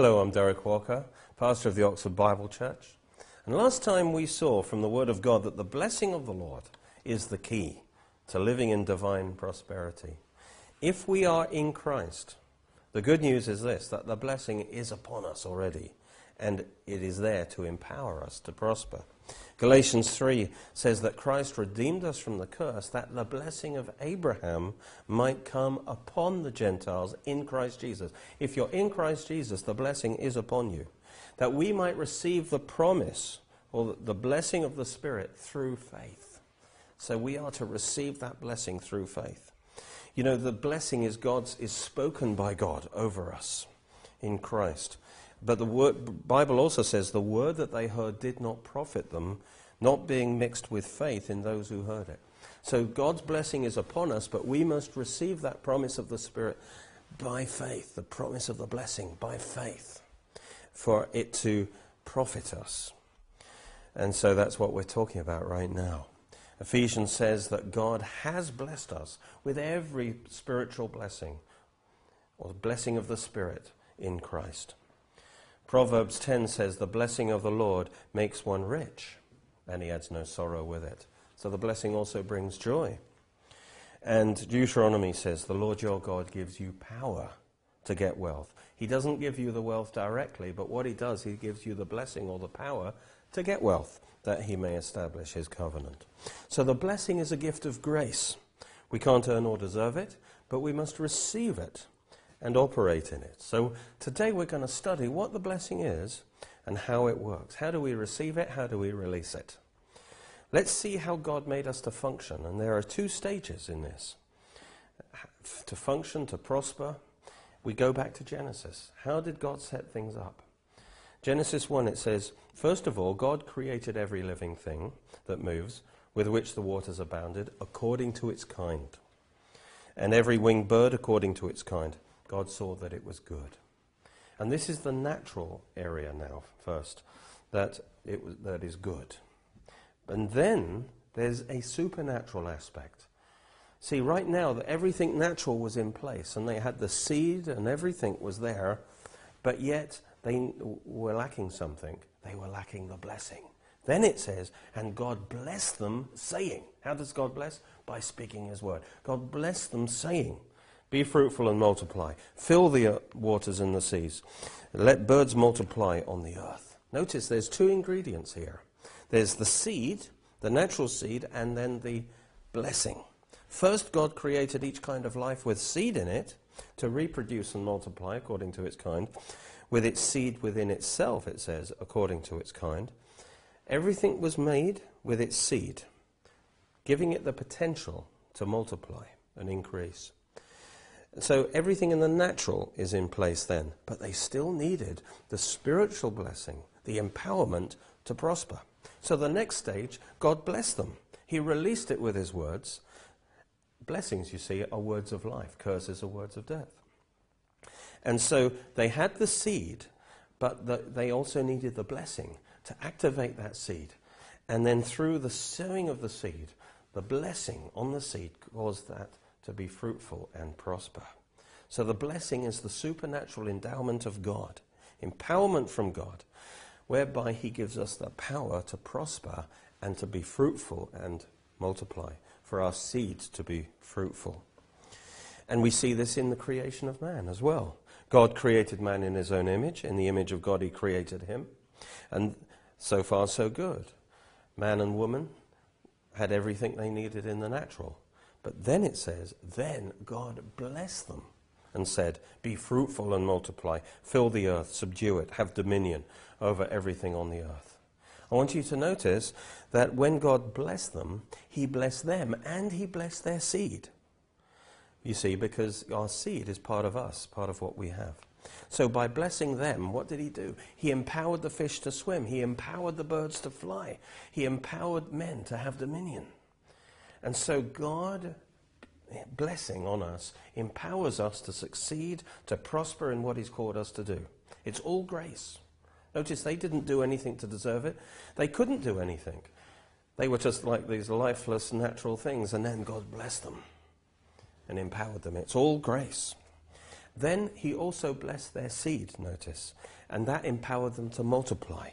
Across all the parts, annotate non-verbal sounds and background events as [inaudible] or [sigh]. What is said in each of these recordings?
Hello, I'm Derek Walker, pastor of the Oxford Bible Church. And last time we saw from the Word of God that the blessing of the Lord is the key to living in divine prosperity. If we are in Christ, the good news is this that the blessing is upon us already, and it is there to empower us to prosper. Galatians 3 says that Christ redeemed us from the curse that the blessing of Abraham might come upon the Gentiles in Christ Jesus. If you're in Christ Jesus, the blessing is upon you. That we might receive the promise or the blessing of the Spirit through faith. So we are to receive that blessing through faith. You know, the blessing is God's is spoken by God over us in Christ. But the word, Bible also says the word that they heard did not profit them, not being mixed with faith in those who heard it. So God's blessing is upon us, but we must receive that promise of the Spirit by faith, the promise of the blessing by faith, for it to profit us. And so that's what we're talking about right now. Ephesians says that God has blessed us with every spiritual blessing, or the blessing of the Spirit in Christ. Proverbs 10 says, The blessing of the Lord makes one rich, and he adds no sorrow with it. So the blessing also brings joy. And Deuteronomy says, The Lord your God gives you power to get wealth. He doesn't give you the wealth directly, but what he does, he gives you the blessing or the power to get wealth, that he may establish his covenant. So the blessing is a gift of grace. We can't earn or deserve it, but we must receive it and operate in it. So today we're going to study what the blessing is and how it works. How do we receive it? How do we release it? Let's see how God made us to function. And there are two stages in this. To function, to prosper, we go back to Genesis. How did God set things up? Genesis 1, it says, First of all, God created every living thing that moves, with which the waters abounded, according to its kind, and every winged bird according to its kind. God saw that it was good. And this is the natural area now, first, that, it that is good. And then there's a supernatural aspect. See, right now, that everything natural was in place, and they had the seed, and everything was there, but yet they were lacking something. They were lacking the blessing. Then it says, and God blessed them, saying. How does God bless? By speaking His word. God blessed them, saying. Be fruitful and multiply. Fill the uh, waters and the seas. Let birds multiply on the earth. Notice there's two ingredients here there's the seed, the natural seed, and then the blessing. First, God created each kind of life with seed in it to reproduce and multiply according to its kind, with its seed within itself, it says, according to its kind. Everything was made with its seed, giving it the potential to multiply and increase. So everything in the natural is in place then, but they still needed the spiritual blessing, the empowerment to prosper. So the next stage, God blessed them. He released it with his words. Blessings, you see, are words of life, curses are words of death. And so they had the seed, but the, they also needed the blessing to activate that seed. And then through the sowing of the seed, the blessing on the seed caused that to be fruitful and prosper. So the blessing is the supernatural endowment of God, empowerment from God, whereby He gives us the power to prosper and to be fruitful and multiply, for our seeds to be fruitful. And we see this in the creation of man as well. God created man in his own image. In the image of God, he created him. And so far, so good. Man and woman had everything they needed in the natural. But then it says, then God blessed them and said, Be fruitful and multiply, fill the earth, subdue it, have dominion over everything on the earth. I want you to notice that when God blessed them, He blessed them and He blessed their seed. You see, because our seed is part of us, part of what we have. So by blessing them, what did He do? He empowered the fish to swim, He empowered the birds to fly, He empowered men to have dominion. And so God blessing on us empowers us to succeed, to prosper in what He's called us to do. It's all grace. Notice they didn't do anything to deserve it. They couldn't do anything. They were just like these lifeless natural things, and then God blessed them and empowered them. It's all grace. Then he also blessed their seed, notice, and that empowered them to multiply,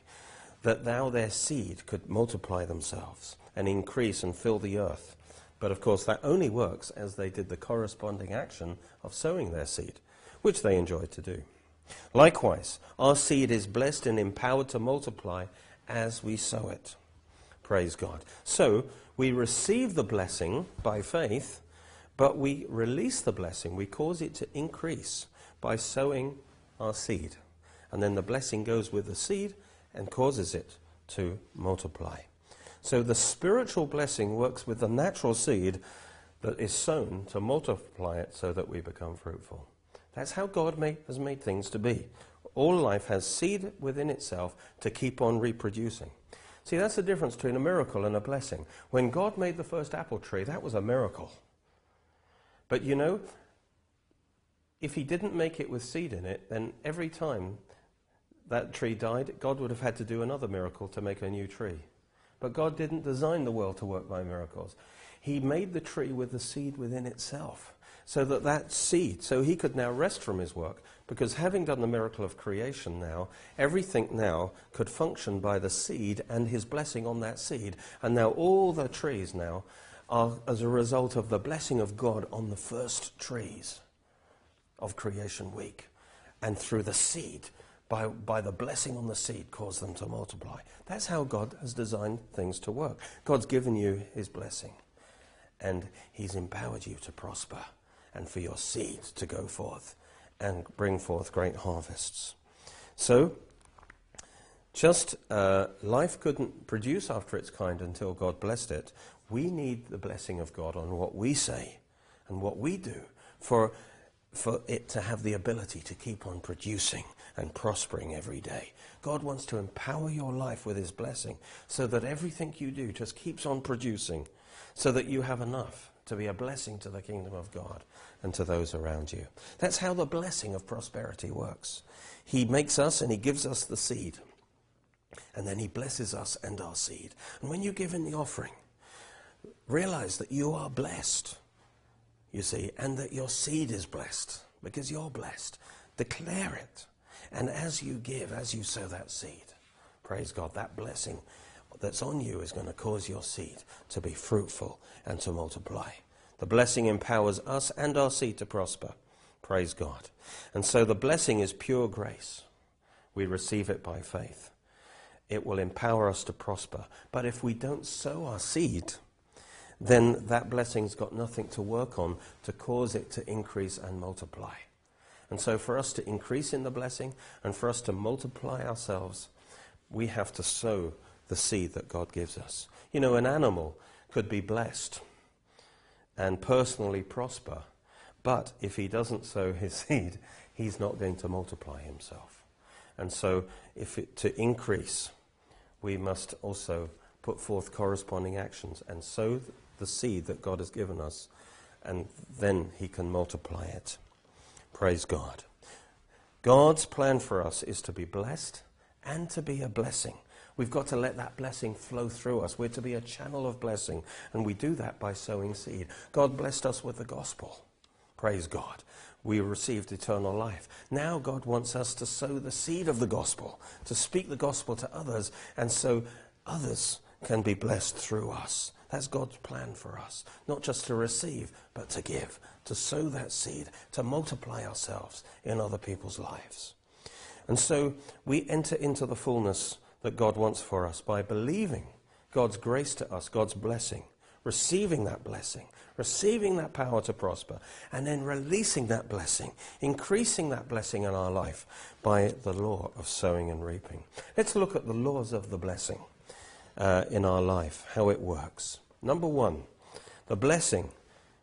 that now their seed could multiply themselves and increase and fill the earth. But of course, that only works as they did the corresponding action of sowing their seed, which they enjoyed to do. Likewise, our seed is blessed and empowered to multiply as we sow it. Praise God. So, we receive the blessing by faith, but we release the blessing. We cause it to increase by sowing our seed. And then the blessing goes with the seed and causes it to multiply. So the spiritual blessing works with the natural seed that is sown to multiply it so that we become fruitful. That's how God made, has made things to be. All life has seed within itself to keep on reproducing. See, that's the difference between a miracle and a blessing. When God made the first apple tree, that was a miracle. But you know, if he didn't make it with seed in it, then every time that tree died, God would have had to do another miracle to make a new tree. But God didn't design the world to work by miracles. He made the tree with the seed within itself so that that seed, so he could now rest from his work, because having done the miracle of creation now, everything now could function by the seed and his blessing on that seed. And now all the trees now are as a result of the blessing of God on the first trees of creation week. And through the seed, by, by the blessing on the seed, cause them to multiply. That's how God has designed things to work. God's given you his blessing, and he's empowered you to prosper and for your seed to go forth and bring forth great harvests. So, just uh, life couldn't produce after its kind until God blessed it. We need the blessing of God on what we say and what we do for, for it to have the ability to keep on producing and prospering every day. God wants to empower your life with His blessing so that everything you do just keeps on producing, so that you have enough to be a blessing to the kingdom of God and to those around you. That's how the blessing of prosperity works. He makes us and He gives us the seed. And then He blesses us and our seed. And when you give in the offering, realize that you are blessed, you see, and that your seed is blessed because you're blessed. Declare it. And as you give, as you sow that seed, praise God, that blessing that's on you is going to cause your seed to be fruitful and to multiply. The blessing empowers us and our seed to prosper. Praise God. And so the blessing is pure grace. We receive it by faith. It will empower us to prosper. But if we don't sow our seed, then that blessing's got nothing to work on to cause it to increase and multiply. And so, for us to increase in the blessing and for us to multiply ourselves, we have to sow the seed that God gives us. You know, an animal could be blessed and personally prosper. But if he doesn't sow his [laughs] seed, he's not going to multiply himself. And so, if it, to increase, we must also put forth corresponding actions and sow the seed that God has given us, and then he can multiply it. Praise God. God's plan for us is to be blessed and to be a blessing. We've got to let that blessing flow through us. We're to be a channel of blessing, and we do that by sowing seed. God blessed us with the gospel. Praise God. We received eternal life. Now God wants us to sow the seed of the gospel, to speak the gospel to others, and so others can be blessed through us. That's God's plan for us. Not just to receive, but to give, to sow that seed, to multiply ourselves in other people's lives. And so we enter into the fullness that God wants for us by believing God's grace to us, God's blessing, receiving that blessing, receiving that power to prosper, and then releasing that blessing, increasing that blessing in our life by the law of sowing and reaping. Let's look at the laws of the blessing uh, in our life, how it works. Number one, the blessing,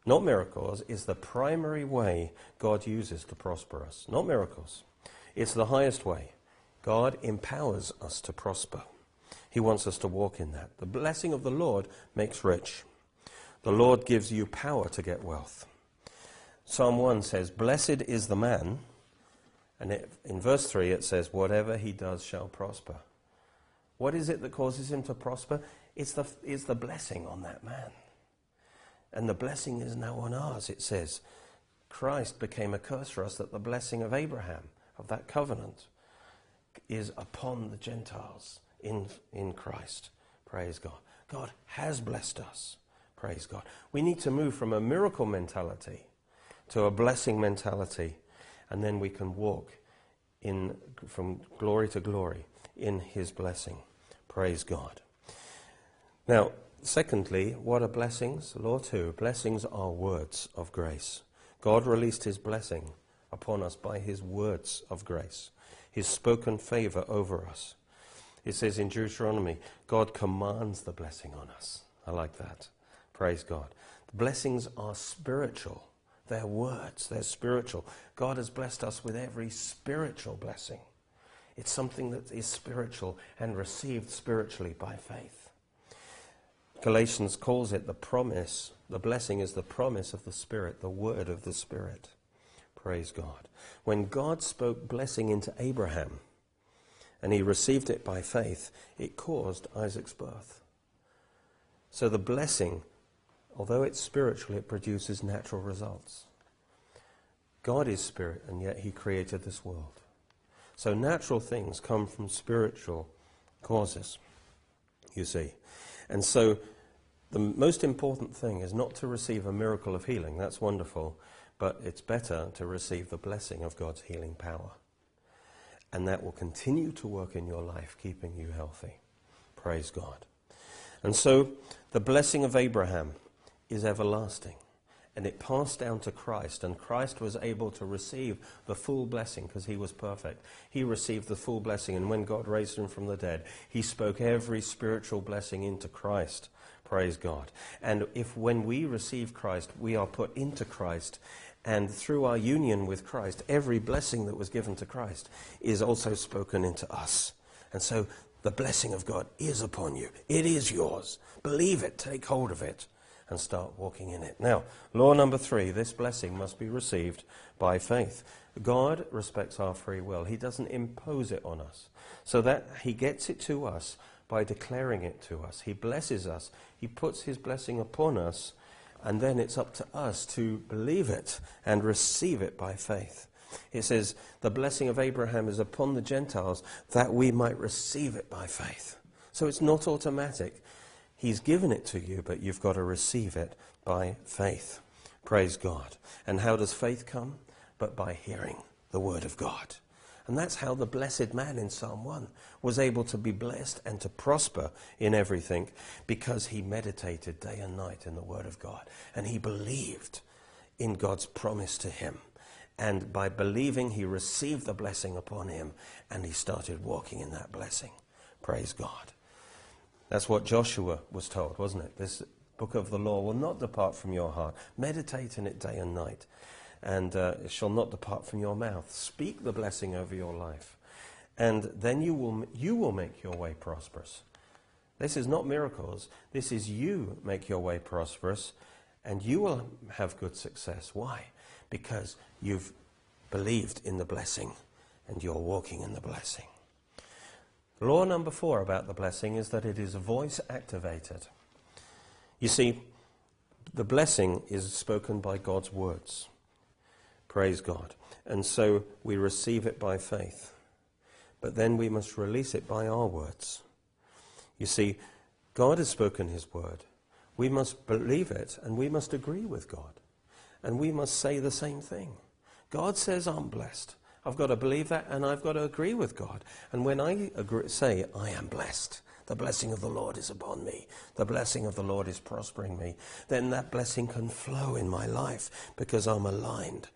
not miracles, is the primary way God uses to prosper us. Not miracles. It's the highest way. God empowers us to prosper. He wants us to walk in that. The blessing of the Lord makes rich. The Lord gives you power to get wealth. Psalm 1 says, Blessed is the man. And it, in verse 3 it says, Whatever he does shall prosper. What is it that causes him to prosper? It's the, it's the blessing on that man. And the blessing is now on ours, it says. Christ became a curse for us, that the blessing of Abraham, of that covenant, is upon the Gentiles in, in Christ. Praise God. God has blessed us. Praise God. We need to move from a miracle mentality to a blessing mentality, and then we can walk in, from glory to glory in His blessing. Praise God. Now, secondly, what are blessings? Law 2 blessings are words of grace. God released His blessing upon us by His words of grace, His spoken favor over us. It says in Deuteronomy, God commands the blessing on us. I like that. Praise God. Blessings are spiritual. They're words, they're spiritual. God has blessed us with every spiritual blessing. It's something that is spiritual and received spiritually by faith. Galatians calls it the promise. The blessing is the promise of the Spirit, the word of the Spirit. Praise God. When God spoke blessing into Abraham and he received it by faith, it caused Isaac's birth. So the blessing, although it's spiritual, it produces natural results. God is spirit, and yet he created this world. So natural things come from spiritual causes, you see. And so the most important thing is not to receive a miracle of healing. That's wonderful. But it's better to receive the blessing of God's healing power. And that will continue to work in your life, keeping you healthy. Praise God. And so the blessing of Abraham is everlasting and it passed down to Christ, and Christ was able to receive the full blessing because he was perfect. He received the full blessing, and when God raised him from the dead, he spoke every spiritual blessing into Christ. Praise God. And if when we receive Christ, we are put into Christ, and through our union with Christ, every blessing that was given to Christ is also spoken into us. And so the blessing of God is upon you. It is yours. Believe it, take hold of it and start walking in it. Now, law number three this blessing must be received by faith. God respects our free will, He doesn't impose it on us. So that He gets it to us by declaring it to us. He blesses us, He puts His blessing upon us, and then it's up to us to believe it and receive it by faith. It says, The blessing of Abraham is upon the Gentiles that we might receive it by faith. So it's not automatic. He's given it to you, but you've got to receive it by faith. Praise God. And how does faith come? But by hearing the word of God. And that's how the blessed man in Psalm 1 was able to be blessed and to prosper in everything because he meditated day and night in the Word of God. And he believed in God's promise to him. And by believing, he received the blessing upon him and he started walking in that blessing. Praise God. That's what Joshua was told, wasn't it? This book of the law will not depart from your heart. Meditate in it day and night, and uh, it shall not depart from your mouth. Speak the blessing over your life, and then you will, you will make your way prosperous. This is not miracles. This is you make your way prosperous, and you will have good success. Why? Because you've believed in the blessing, and you're walking in the blessing. Law number four about the blessing is that it is voice activated. You see, the blessing is spoken by God's words. Praise God. And so we receive it by faith. But then we must release it by our words. You see, God has spoken his word. We must believe it and we must agree with God. And we must say the same thing. God says, I'm blessed. I've got to believe that and I've got to agree with God. And when I agree, say, I am blessed, the blessing of the Lord is upon me, the blessing of the Lord is prospering me, then that blessing can flow in my life because I'm aligned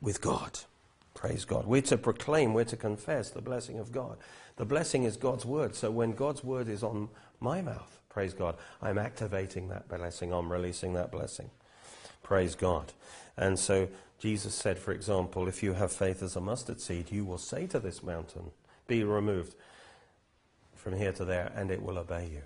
with God. Praise God. We're to proclaim, we're to confess the blessing of God. The blessing is God's word. So when God's word is on my mouth, praise God, I'm activating that blessing, I'm releasing that blessing. Praise God. And so Jesus said, for example, if you have faith as a mustard seed, you will say to this mountain, Be removed from here to there, and it will obey you.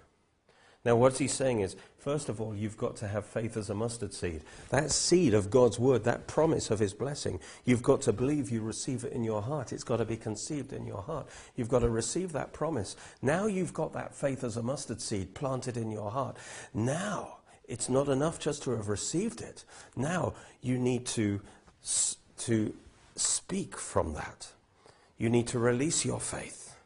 Now, what he's saying is, first of all, you've got to have faith as a mustard seed. That seed of God's word, that promise of his blessing, you've got to believe you receive it in your heart. It's got to be conceived in your heart. You've got to receive that promise. Now you've got that faith as a mustard seed planted in your heart. Now it's not enough just to have received it. Now you need to, to speak from that. You need to release your faith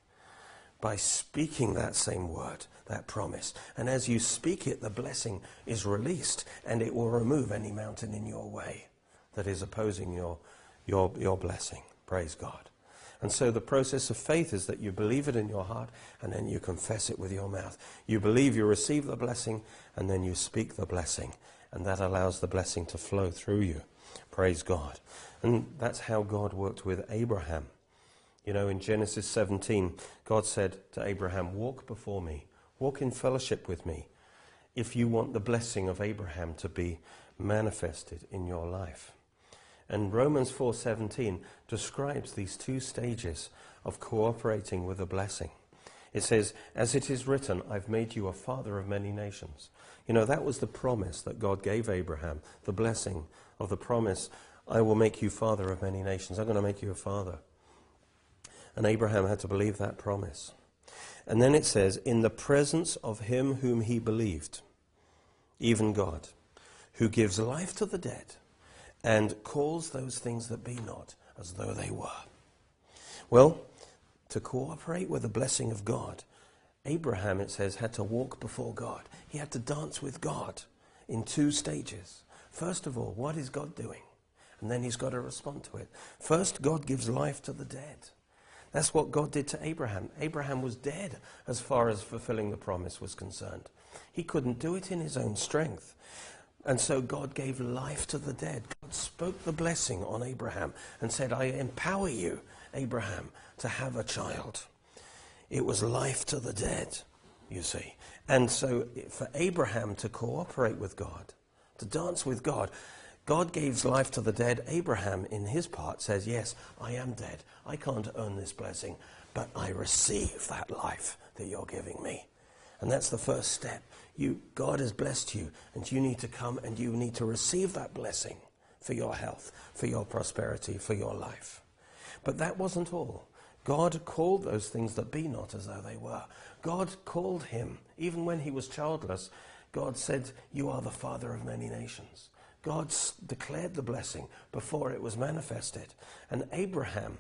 by speaking that same word, that promise. And as you speak it, the blessing is released and it will remove any mountain in your way that is opposing your, your, your blessing. Praise God. And so the process of faith is that you believe it in your heart and then you confess it with your mouth. You believe you receive the blessing and then you speak the blessing. And that allows the blessing to flow through you. Praise God. And that's how God worked with Abraham. You know, in Genesis 17, God said to Abraham, Walk before me, walk in fellowship with me, if you want the blessing of Abraham to be manifested in your life. And Romans 4:17 describes these two stages of cooperating with a blessing. It says, "As it is written, I've made you a father of many nations." You know, that was the promise that God gave Abraham, the blessing of the promise, I will make you father of many nations. I'm going to make you a father. And Abraham had to believe that promise. And then it says, in the presence of him whom he believed, even God, who gives life to the dead and calls those things that be not as though they were. Well, to cooperate with the blessing of God, Abraham, it says, had to walk before God. He had to dance with God in two stages. First of all, what is God doing? And then he's got to respond to it. First, God gives life to the dead. That's what God did to Abraham. Abraham was dead as far as fulfilling the promise was concerned. He couldn't do it in his own strength. And so God gave life to the dead. God spoke the blessing on Abraham and said, I empower you, Abraham, to have a child. It was life to the dead, you see. And so for Abraham to cooperate with God, to dance with God, God gives life to the dead. Abraham, in his part, says, Yes, I am dead. I can't earn this blessing, but I receive that life that you're giving me. And that's the first step. You, God has blessed you, and you need to come and you need to receive that blessing for your health, for your prosperity, for your life. But that wasn't all. God called those things that be not as though they were. God called him, even when he was childless, God said, You are the father of many nations. God declared the blessing before it was manifested. And Abraham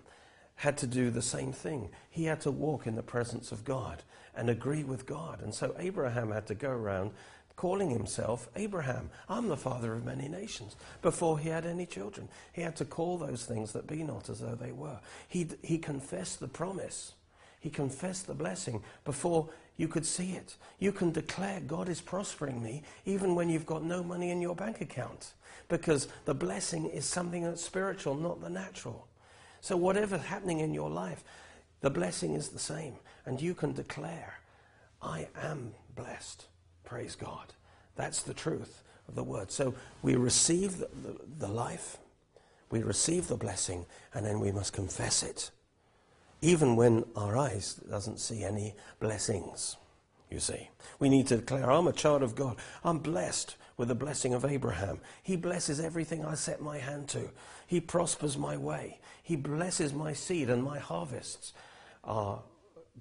had to do the same thing. He had to walk in the presence of God and agree with God. And so Abraham had to go around calling himself Abraham. I'm the father of many nations. Before he had any children, he had to call those things that be not as though they were. He, he confessed the promise. He confessed the blessing before you could see it. You can declare, God is prospering me, even when you've got no money in your bank account. Because the blessing is something that's spiritual, not the natural. So, whatever's happening in your life, the blessing is the same. And you can declare, I am blessed. Praise God. That's the truth of the word. So we receive the, the, the life, we receive the blessing, and then we must confess it. Even when our eyes doesn't see any blessings, you see. We need to declare, I'm a child of God. I'm blessed with the blessing of Abraham. He blesses everything I set my hand to. He prospers my way. He blesses my seed, and my harvests are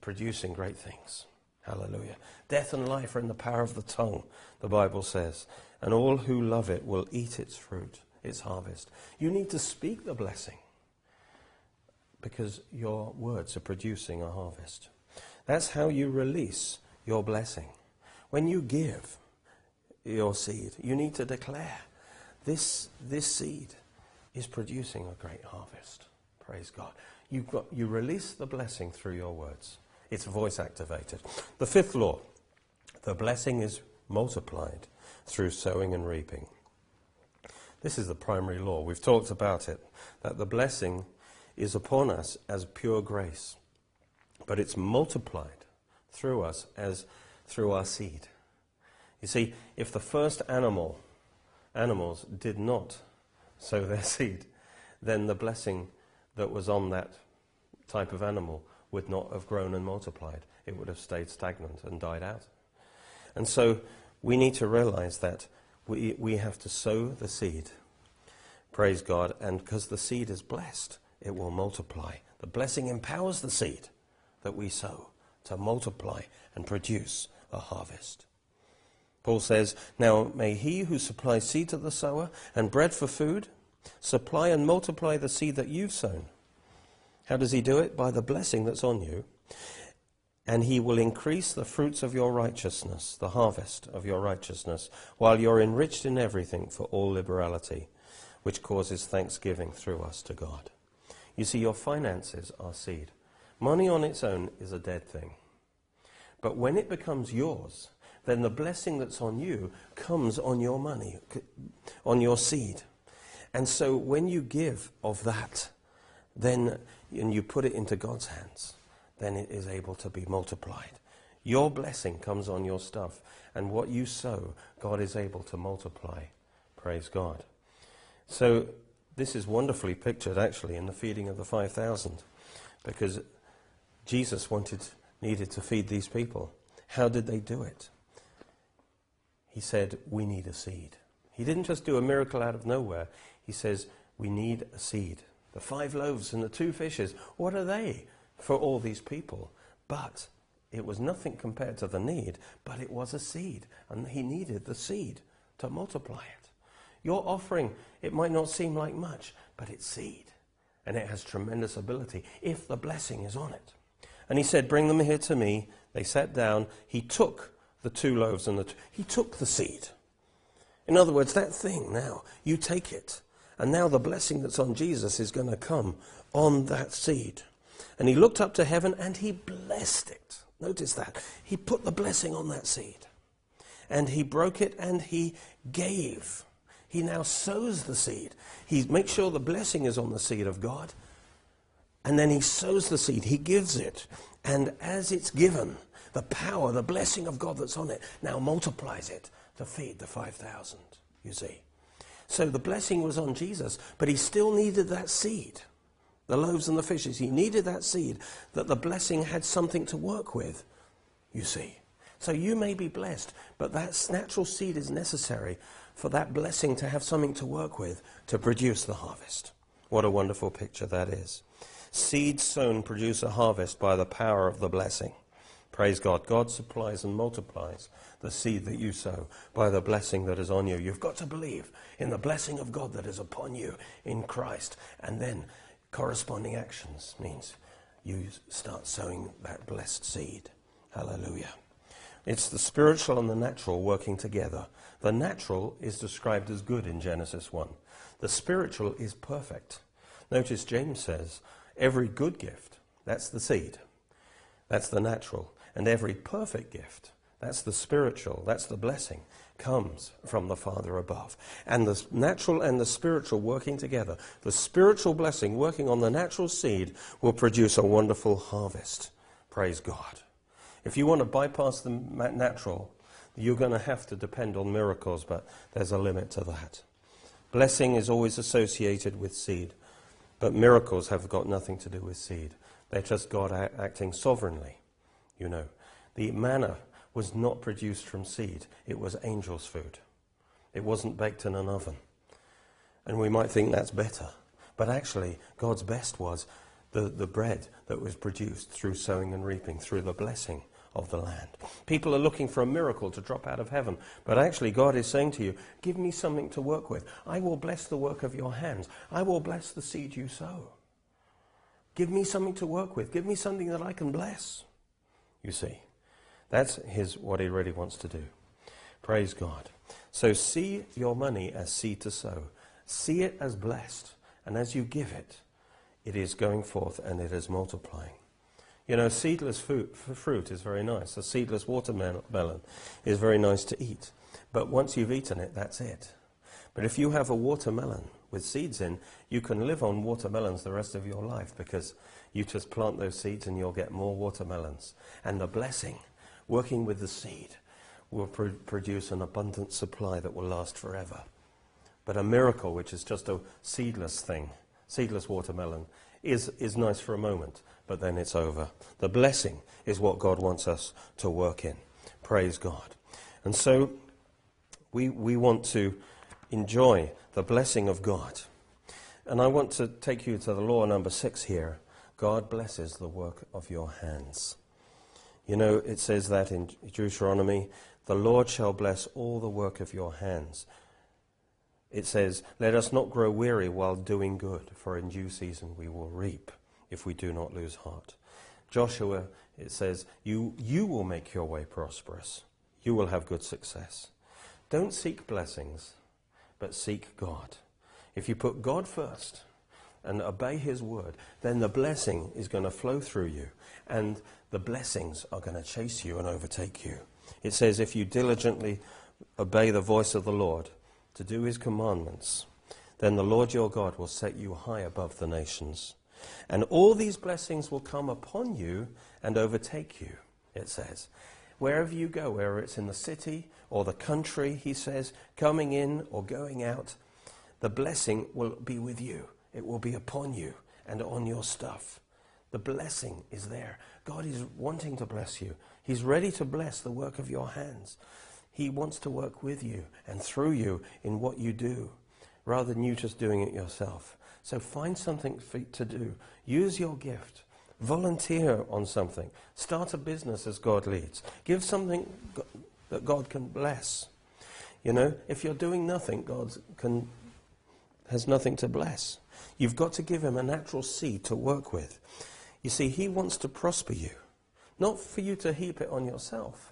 producing great things. Hallelujah. Death and life are in the power of the tongue, the Bible says. And all who love it will eat its fruit, its harvest. You need to speak the blessing because your words are producing a harvest. That's how you release your blessing. When you give your seed, you need to declare this, this seed is producing a great harvest. Praise God. You've got, you release the blessing through your words. It's voice activated. The fifth law the blessing is multiplied through sowing and reaping. This is the primary law. We've talked about it, that the blessing is upon us as pure grace, but it's multiplied through us as through our seed. You see, if the first animal, animals did not sow their [laughs] seed, then the blessing that was on that type of animal would not have grown and multiplied. It would have stayed stagnant and died out. And so we need to realize that we, we have to sow the seed. Praise God. And because the seed is blessed, it will multiply. The blessing empowers the seed that we sow to multiply and produce a harvest. Paul says, Now may he who supplies seed to the sower and bread for food supply and multiply the seed that you've sown. How does he do it? By the blessing that's on you. And he will increase the fruits of your righteousness, the harvest of your righteousness, while you're enriched in everything for all liberality, which causes thanksgiving through us to God. You see, your finances are seed. Money on its own is a dead thing. But when it becomes yours, then the blessing that's on you comes on your money, on your seed. And so when you give of that, then and you put it into God's hands, then it is able to be multiplied. Your blessing comes on your stuff, and what you sow, God is able to multiply. Praise God. So this is wonderfully pictured actually in the feeding of the 5,000 because Jesus wanted needed to feed these people. How did they do it? he said, We need a seed. He didn't just do a miracle out of nowhere. He says, We need a seed. The five loaves and the two fishes, what are they for all these people? But it was nothing compared to the need, but it was a seed. And he needed the seed to multiply it. Your offering, it might not seem like much, but it's seed. And it has tremendous ability if the blessing is on it. And he said, Bring them here to me. They sat down. He took the two loaves and the two. He took the seed. In other words, that thing now, you take it. And now the blessing that's on Jesus is going to come on that seed. And he looked up to heaven and he blessed it. Notice that. He put the blessing on that seed. And he broke it and he gave. He now sows the seed. He makes sure the blessing is on the seed of God. And then he sows the seed. He gives it. And as it's given, the power, the blessing of God that's on it, now multiplies it to feed the 5,000, you see. So the blessing was on Jesus, but he still needed that seed. The loaves and the fishes. He needed that seed that the blessing had something to work with, you see. So you may be blessed, but that natural seed is necessary for that blessing to have something to work with to produce the harvest. What a wonderful picture that is. Seeds sown produce a harvest by the power of the blessing. Praise God. God supplies and multiplies the seed that you sow by the blessing that is on you. You've got to believe in the blessing of God that is upon you in Christ. And then corresponding actions means you start sowing that blessed seed. Hallelujah. It's the spiritual and the natural working together. The natural is described as good in Genesis 1. The spiritual is perfect. Notice James says, every good gift, that's the seed, that's the natural. And every perfect gift, that's the spiritual, that's the blessing, comes from the Father above. And the natural and the spiritual working together, the spiritual blessing working on the natural seed will produce a wonderful harvest. Praise God. If you want to bypass the natural, you're going to have to depend on miracles, but there's a limit to that. Blessing is always associated with seed, but miracles have got nothing to do with seed. They're just God acting sovereignly you know. The manna was not produced from seed, it was angel's food. It wasn't baked in an oven. And we might think that's better. But actually, God's best was the, the bread that was produced through sowing and reaping, through the blessing of the land. People are looking for a miracle to drop out of heaven. But actually, God is saying to you, Give me something to work with. I will bless the work of your hands, I will bless the seed you sow. Give me something to work with. Give me something that I can bless you see. That's his, what he really wants to do. Praise God. So see your money as seed to sow. See it as blessed. And as you give it, it is going forth and it is multiplying. You know, seedless fruit, fruit is very nice. A seedless watermelon is very nice to eat. But once you've eaten it, that's it. But if you have a watermelon with seeds in, you can live on watermelons the rest of your life because you just plant those seeds and you'll get more watermelons. And the blessing, working with the seed, will pr- produce an abundant supply that will last forever. But a miracle, which is just a seedless thing, seedless watermelon, is, is nice for a moment, but then it's over. The blessing is what God wants us to work in. Praise God. And so we, we want to enjoy the blessing of God. And I want to take you to the law number six here God blesses the work of your hands. You know, it says that in Deuteronomy The Lord shall bless all the work of your hands. It says, Let us not grow weary while doing good, for in due season we will reap if we do not lose heart. Joshua, it says, you, you will make your way prosperous. You will have good success. Don't seek blessings, but seek God. If you put God first and obey His word, then the blessing is going to flow through you, and the blessings are going to chase you and overtake you. It says, If you diligently obey the voice of the Lord to do His commandments, then the Lord your God will set you high above the nations. And all these blessings will come upon you and overtake you, it says. Wherever you go, whether it's in the city or the country, he says, coming in or going out, the blessing will be with you. It will be upon you and on your stuff. The blessing is there. God is wanting to bless you. He's ready to bless the work of your hands. He wants to work with you and through you in what you do, rather than you just doing it yourself. So find something to do. Use your gift. Volunteer on something. Start a business as God leads. Give something that God can bless. You know, if you're doing nothing, God can, has nothing to bless. You've got to give him a natural seed to work with. You see, he wants to prosper you, not for you to heap it on yourself,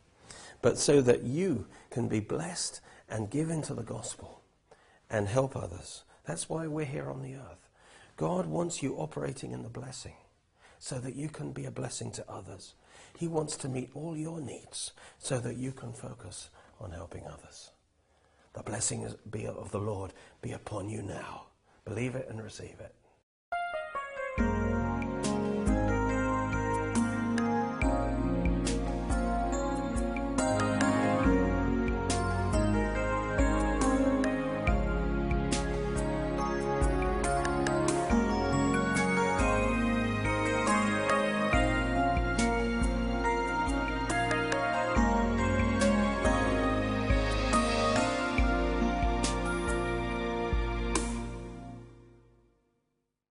but so that you can be blessed and give into the gospel and help others. That's why we're here on the earth. God wants you operating in the blessing so that you can be a blessing to others. He wants to meet all your needs so that you can focus on helping others. The blessing be of the Lord be upon you now. Believe it and receive it.